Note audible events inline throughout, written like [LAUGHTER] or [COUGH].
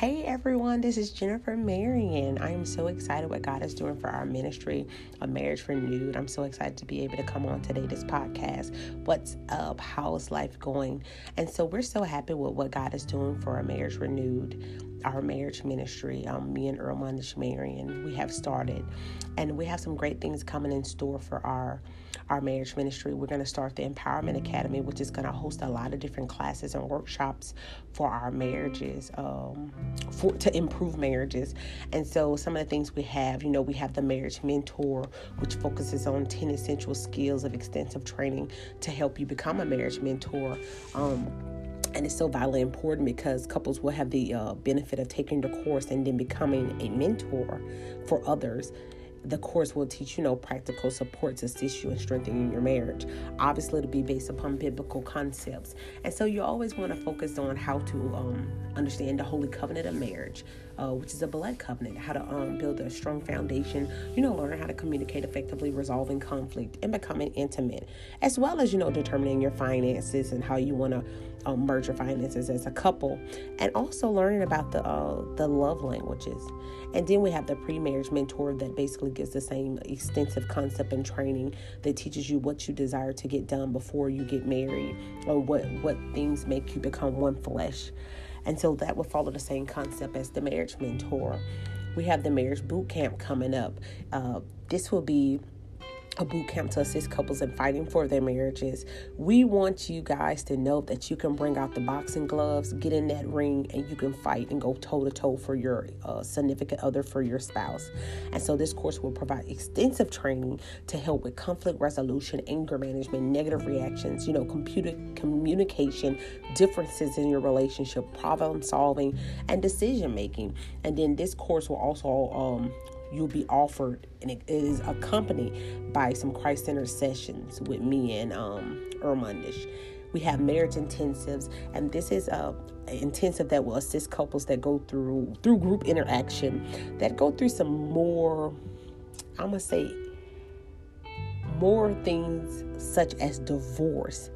Hey everyone, this is Jennifer Marion. I am so excited what God is doing for our ministry, A Marriage Renewed. I'm so excited to be able to come on today, this podcast. What's up? How is life going? And so we're so happy with what God is doing for A Marriage Renewed, our marriage ministry. Um, me and Earl Mundish Marion, we have started, and we have some great things coming in store for our our marriage ministry. We're going to start the Empowerment Academy, which is going to host a lot of different classes and workshops for our marriages, um, for to improve marriages. And so, some of the things we have, you know, we have the Marriage Mentor, which focuses on 10 essential skills of extensive training to help you become a marriage mentor. Um, and it's so vitally important because couples will have the uh, benefit of taking the course and then becoming a mentor for others. The course will teach you know practical support to assist you in strengthening your marriage obviously it'll be based upon biblical concepts. And so you always want to focus on how to um, understand the holy covenant of marriage uh, which is a blood covenant how to um, build a strong foundation you know learn how to communicate effectively resolving conflict and becoming intimate as well as you know determining your finances and how you want to um, merge your finances as a couple and also learning about the uh, the love languages and then we have the pre-marriage mentor that basically gives the same extensive concept and training that teaches you what you desire to get done before you get married or what what things make you become one flesh. And so that will follow the same concept as the marriage mentor. We have the marriage boot camp coming up. Uh, this will be a boot camp to assist couples in fighting for their marriages. We want you guys to know that you can bring out the boxing gloves, get in that ring, and you can fight and go toe to toe for your uh, significant other, for your spouse. And so, this course will provide extensive training to help with conflict resolution, anger management, negative reactions, you know, computer communication, differences in your relationship, problem solving, and decision making. And then, this course will also um, you'll be offered, and it is accompanied by some Christ Center sessions with me and um, Ermundish. We have marriage intensives, and this is a intensive that will assist couples that go through through group interaction, that go through some more, I'm gonna say, more things such as divorce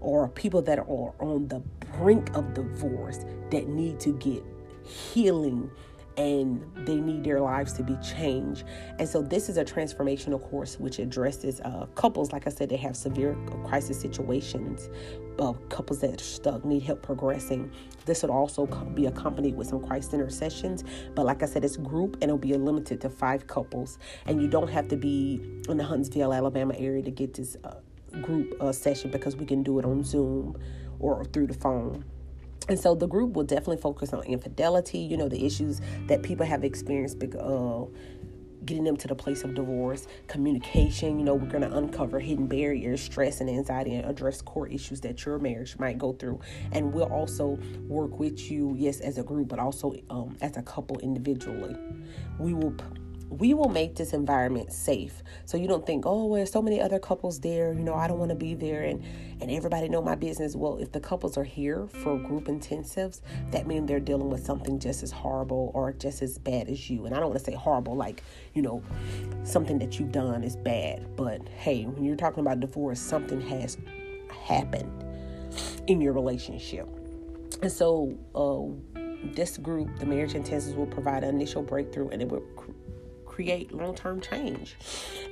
or people that are on the brink of divorce that need to get healing and they need their lives to be changed. And so, this is a transformational course which addresses uh, couples, like I said, they have severe crisis situations, uh, couples that are stuck, need help progressing. This would also be accompanied with some Christ Center sessions. But, like I said, it's group and it'll be limited to five couples. And you don't have to be in the Huntsville, Alabama area to get this uh, group uh, session because we can do it on Zoom or through the phone. And so the group will definitely focus on infidelity, you know, the issues that people have experienced, uh, getting them to the place of divorce, communication, you know, we're going to uncover hidden barriers, stress and anxiety, and address core issues that your marriage might go through. And we'll also work with you, yes, as a group, but also um, as a couple individually. We will we will make this environment safe. So you don't think oh there's so many other couples there you know i don't want to be there and and everybody know my business. Well if the couples are here for group intensives that means they're dealing with something just as horrible or just as bad as you. And i don't want to say horrible like you know something that you've done is bad. But hey when you're talking about divorce something has happened in your relationship. And so uh, this group, the marriage intensives, will provide an initial breakthrough and it will create long term change.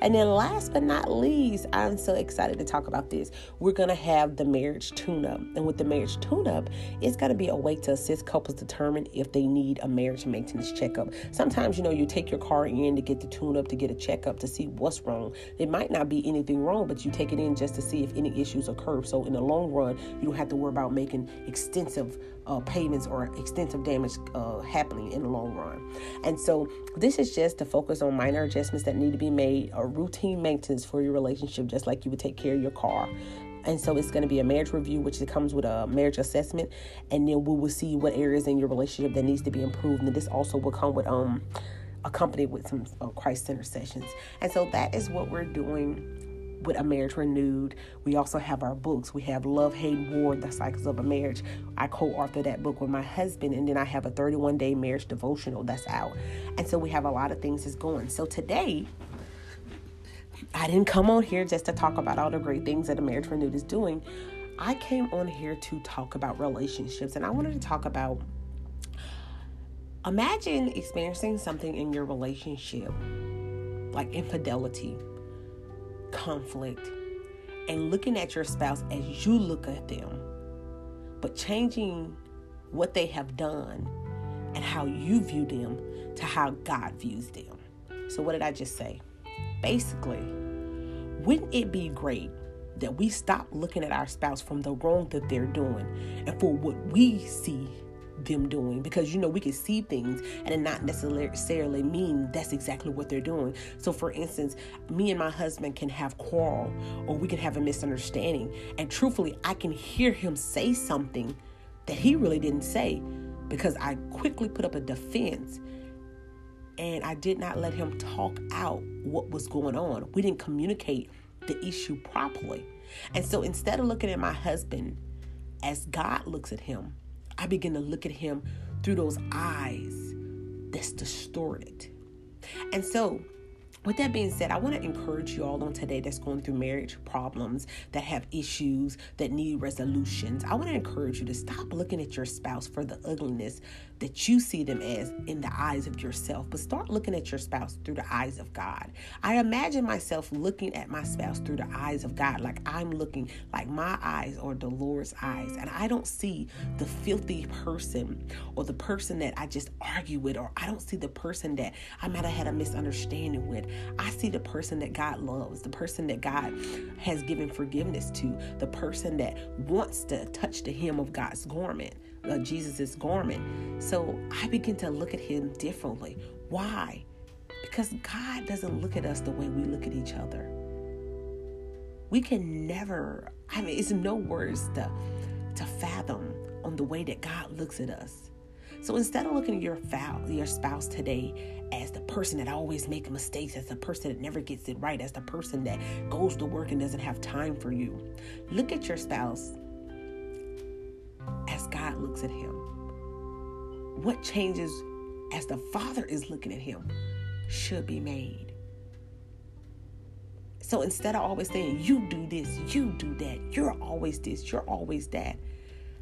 And then, last but not least, I'm so excited to talk about this. We're going to have the marriage tune up. And with the marriage tune up, it's going to be a way to assist couples determine if they need a marriage maintenance checkup. Sometimes, you know, you take your car in to get the tune up, to get a checkup to see what's wrong. It might not be anything wrong, but you take it in just to see if any issues occur. So, in the long run, you don't have to worry about making extensive uh, payments or extensive damage uh, happening in the long run. And so this is just to focus on minor adjustments that need to be made or routine maintenance for your relationship, just like you would take care of your car. And so it's going to be a marriage review, which comes with a marriage assessment, and then we will see what areas in your relationship that needs to be improved. And this also will come with um accompanied with some uh, Christ Center sessions. And so that is what we're doing with A Marriage Renewed. We also have our books. We have Love, Hate, War, The Cycles of a Marriage. I co authored that book with my husband, and then I have a 31 day marriage devotional that's out. And so we have a lot of things that's going. So today, I didn't come on here just to talk about all the great things that A Marriage Renewed is doing. I came on here to talk about relationships, and I wanted to talk about Imagine experiencing something in your relationship like infidelity, conflict, and looking at your spouse as you look at them, but changing what they have done and how you view them to how God views them. So, what did I just say? Basically, wouldn't it be great that we stop looking at our spouse from the wrong that they're doing and for what we see them doing. Because you know we can see things and it not necessarily mean that's exactly what they're doing. So for instance me and my husband can have quarrel or we can have a misunderstanding. And truthfully i can hear him say something that he really didn't say because i quickly put up a defense and i did not let him talk out what was going on. We didn't communicate the issue properly. And so instead of looking at my husband as god looks at him I begin to look at him through those eyes that's distorted. And so with that being said, I want to encourage you all on today that's going through marriage problems, that have issues, that need resolutions. I want to encourage you to stop looking at your spouse for the ugliness that you see them as in the eyes of yourself, but start looking at your spouse through the eyes of God. I imagine myself looking at my spouse through the eyes of God, like I'm looking, like my eyes are the Lord's eyes, and I don't see the filthy person or the person that I just argue with, or I don't see the person that I might have had a misunderstanding with. I see the person that God loves, the person that God has given forgiveness to, the person that wants to touch the hem of God's garment, uh, Jesus' garment. So I begin to look at him differently. Why? Because God doesn't look at us the way we look at each other. We can never, I mean, it's no words to, to fathom on the way that God looks at us. So instead of looking at your foul, your spouse today as the person that always makes mistakes, as the person that never gets it right, as the person that goes to work and doesn't have time for you, look at your spouse as God looks at him. What changes as the Father is looking at him should be made. So instead of always saying, you do this, you do that, you're always this, you're always that,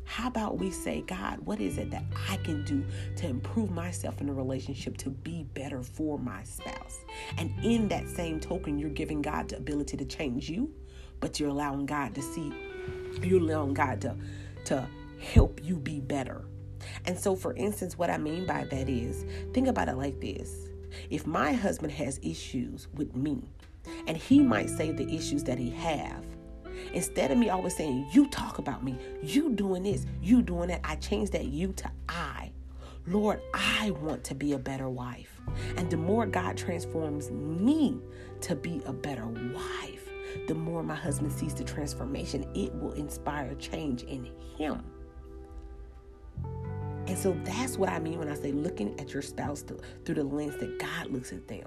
how about we say, God, what is it that I can do to improve myself in a relationship to be better for my spouse? And in that same token, you're giving God the ability to change you, but you're allowing God to see, you're allowing God to, to help you be better. And so, for instance, what I mean by that is think about it like this if my husband has issues with me, and he might say the issues that he have Instead of me always saying, You talk about me, you doing this, you doing that, I change that you to I. Lord, I want to be a better wife. And the more God transforms me to be a better wife, the more my husband sees the transformation, it will inspire change in him. And so that's what I mean when I say looking at your spouse through the lens that God looks at them.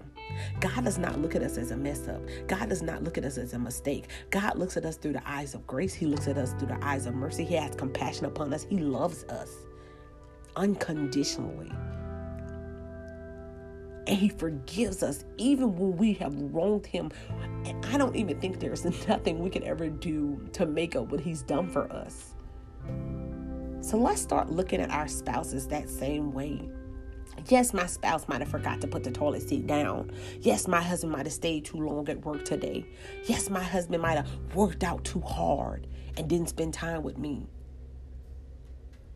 God does not look at us as a mess up. God does not look at us as a mistake. God looks at us through the eyes of grace. He looks at us through the eyes of mercy. He has compassion upon us. He loves us unconditionally. And he forgives us even when we have wronged him. And I don't even think there's [LAUGHS] nothing we could ever do to make up what he's done for us. So let's start looking at our spouses that same way. Yes, my spouse might have forgot to put the toilet seat down. Yes, my husband might have stayed too long at work today. Yes, my husband might have worked out too hard and didn't spend time with me.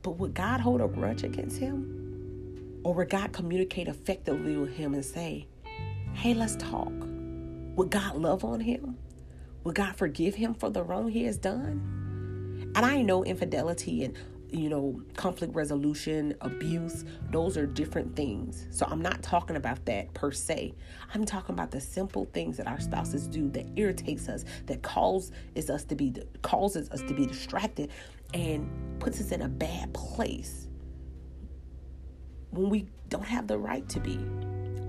But would God hold a grudge against him? Or would God communicate effectively with him and say, hey, let's talk? Would God love on him? Would God forgive him for the wrong he has done? And I know infidelity and you know, conflict resolution, abuse, those are different things. So I'm not talking about that per se. I'm talking about the simple things that our spouses do that irritates us, that causes us to be causes us to be distracted and puts us in a bad place when we don't have the right to be.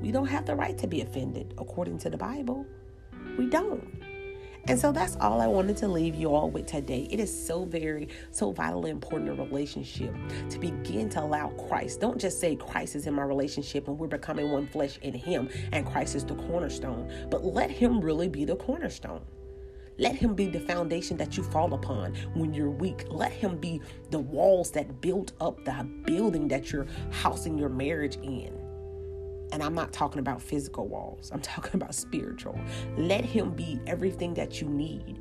We don't have the right to be offended according to the Bible. We don't. And so that's all I wanted to leave you all with today. It is so very, so vitally important in a relationship to begin to allow Christ. Don't just say Christ is in my relationship and we're becoming one flesh in Him and Christ is the cornerstone, but let Him really be the cornerstone. Let him be the foundation that you fall upon when you're weak. Let him be the walls that build up the building that you're housing your marriage in. And I'm not talking about physical walls, I'm [LAUGHS] talking about spiritual. Let him be everything that you need.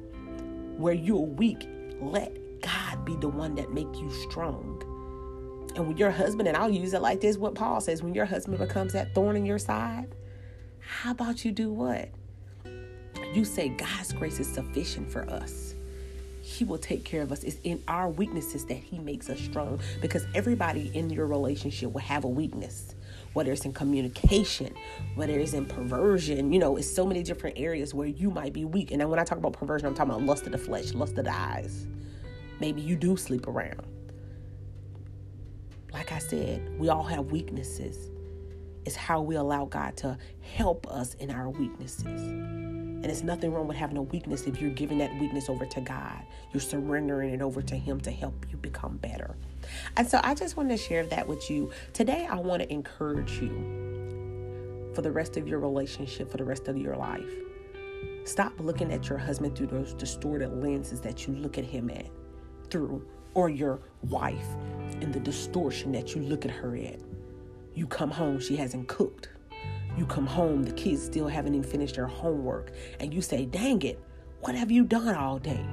Where you're weak, let God be the one that make you strong. And when your husband, and I'll use it like this, what Paul says, when your husband becomes that thorn in your side, how about you do what? You say God's grace is sufficient for us. He will take care of us. It's in our weaknesses that He makes us strong because everybody in your relationship will have a weakness, whether it's in communication, whether it's in perversion. You know, it's so many different areas where you might be weak. And when I talk about perversion, I'm talking about lust of the flesh, lust of the eyes. Maybe you do sleep around. Like I said, we all have weaknesses. It's how we allow God to help us in our weaknesses. And it's nothing wrong with having a weakness if you're giving that weakness over to God. You're surrendering it over to Him to help you become better. And so I just want to share that with you. Today, I want to encourage you for the rest of your relationship, for the rest of your life. Stop looking at your husband through those distorted lenses that you look at him at through, or your wife and the distortion that you look at her at. You come home, she hasn't cooked. You come home, the kids still haven't even finished their homework, and you say, Dang it, what have you done all day?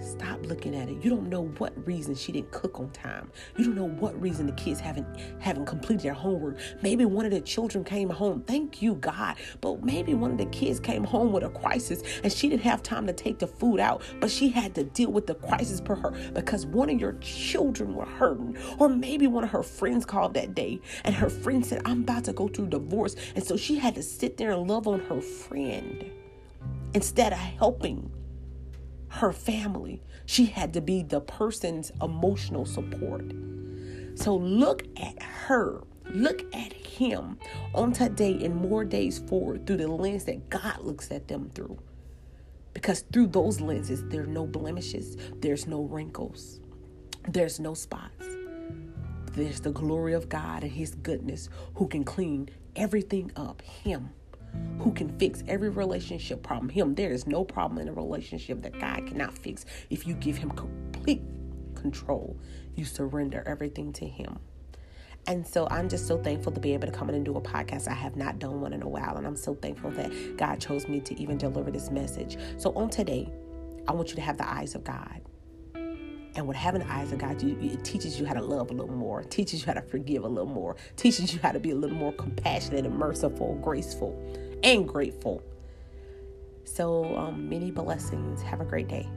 Stop looking at it. You don't know what reason she didn't cook on time. You don't know what reason the kids haven't haven't completed their homework. Maybe one of the children came home. Thank you, God. But maybe one of the kids came home with a crisis and she didn't have time to take the food out, but she had to deal with the crisis for her because one of your children were hurting. Or maybe one of her friends called that day and her friend said, I'm about to go through divorce. And so she had to sit there and love on her friend instead of helping her family. She had to be the person's emotional support. So look at her, look at him on today and more days forward through the lens that God looks at them through. Because through those lenses, there are no blemishes, there's no wrinkles, there's no spots. There's the glory of God and His goodness who can clean everything up. Him who can fix every relationship problem. Him, there is no problem in a relationship that God cannot fix if you give Him complete control. You surrender everything to Him. And so I'm just so thankful to be able to come in and do a podcast. I have not done one in a while, and I'm so thankful that God chose me to even deliver this message. So on today, I want you to have the eyes of God. And with having the eyes of God, you, it teaches you how to love a little more, teaches you how to forgive a little more, teaches you how to be a little more compassionate and merciful, graceful, and grateful. So, um, many blessings. Have a great day.